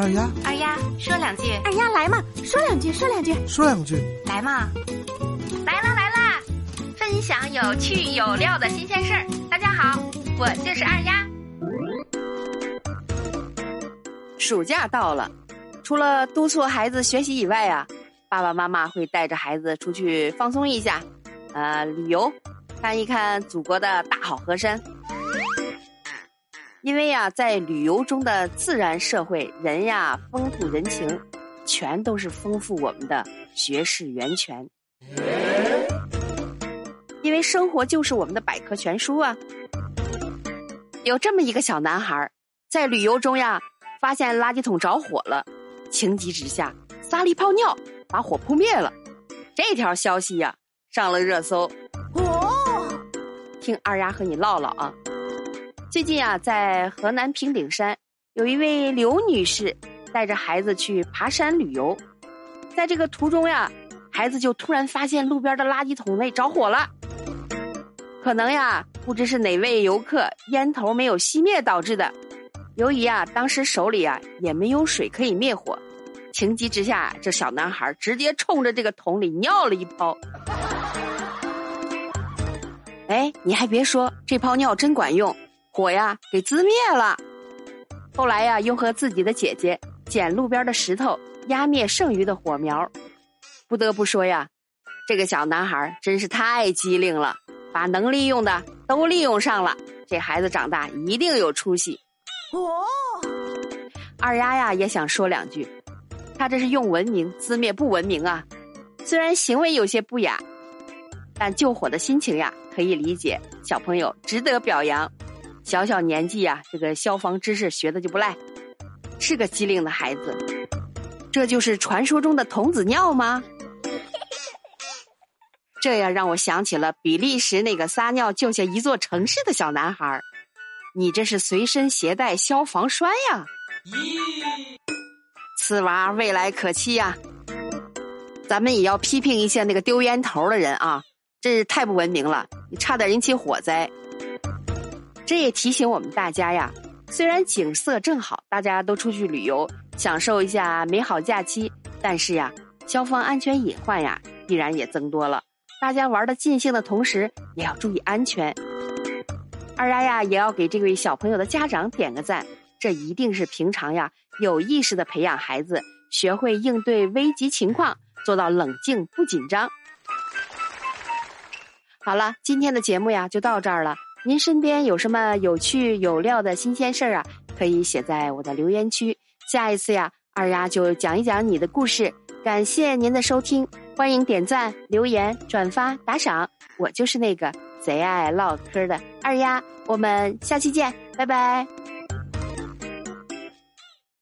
二丫，二丫说两句，二丫来嘛，说两句，说两句，说两句，来嘛，来啦来啦，分享有趣有料的新鲜事儿。大家好，我就是二丫。暑假到了，除了督促孩子学习以外啊，爸爸妈妈会带着孩子出去放松一下，呃，旅游，看一看祖国的大好河山。因为呀，在旅游中的自然社会，人呀，风土人情，全都是丰富我们的学识源泉。因为生活就是我们的百科全书啊。有这么一个小男孩，在旅游中呀，发现垃圾桶着火了，情急之下撒了一泡尿，把火扑灭了。这条消息呀，上了热搜。哦，听二丫和你唠唠啊。最近啊，在河南平顶山，有一位刘女士带着孩子去爬山旅游，在这个途中呀，孩子就突然发现路边的垃圾桶内着火了。可能呀，不知是哪位游客烟头没有熄灭导致的。由于啊，当时手里啊也没有水可以灭火，情急之下，这小男孩直接冲着这个桶里尿了一泡。哎，你还别说，这泡尿真管用。火呀，给滋灭了。后来呀，又和自己的姐姐捡路边的石头压灭剩余的火苗。不得不说呀，这个小男孩真是太机灵了，把能利用的都利用上了。这孩子长大一定有出息。哦，二丫呀也想说两句，他这是用文明滋灭不文明啊。虽然行为有些不雅，但救火的心情呀可以理解。小朋友值得表扬。小小年纪呀，这个消防知识学的就不赖，是个机灵的孩子。这就是传说中的童子尿吗？这呀让我想起了比利时那个撒尿救下一座城市的小男孩你这是随身携带消防栓呀？咦，此娃未来可期呀！咱们也要批评一下那个丢烟头的人啊，这是太不文明了，你差点引起火灾。这也提醒我们大家呀，虽然景色正好，大家都出去旅游，享受一下美好假期，但是呀，消防安全隐患呀，必然也增多了。大家玩的尽兴的同时，也要注意安全。二丫呀，也要给这位小朋友的家长点个赞，这一定是平常呀有意识的培养孩子学会应对危急情况，做到冷静不紧张。好了，今天的节目呀，就到这儿了。您身边有什么有趣有料的新鲜事儿啊？可以写在我的留言区。下一次呀，二丫就讲一讲你的故事。感谢您的收听，欢迎点赞、留言、转发、打赏。我就是那个贼爱唠嗑的二丫，我们下期见，拜拜。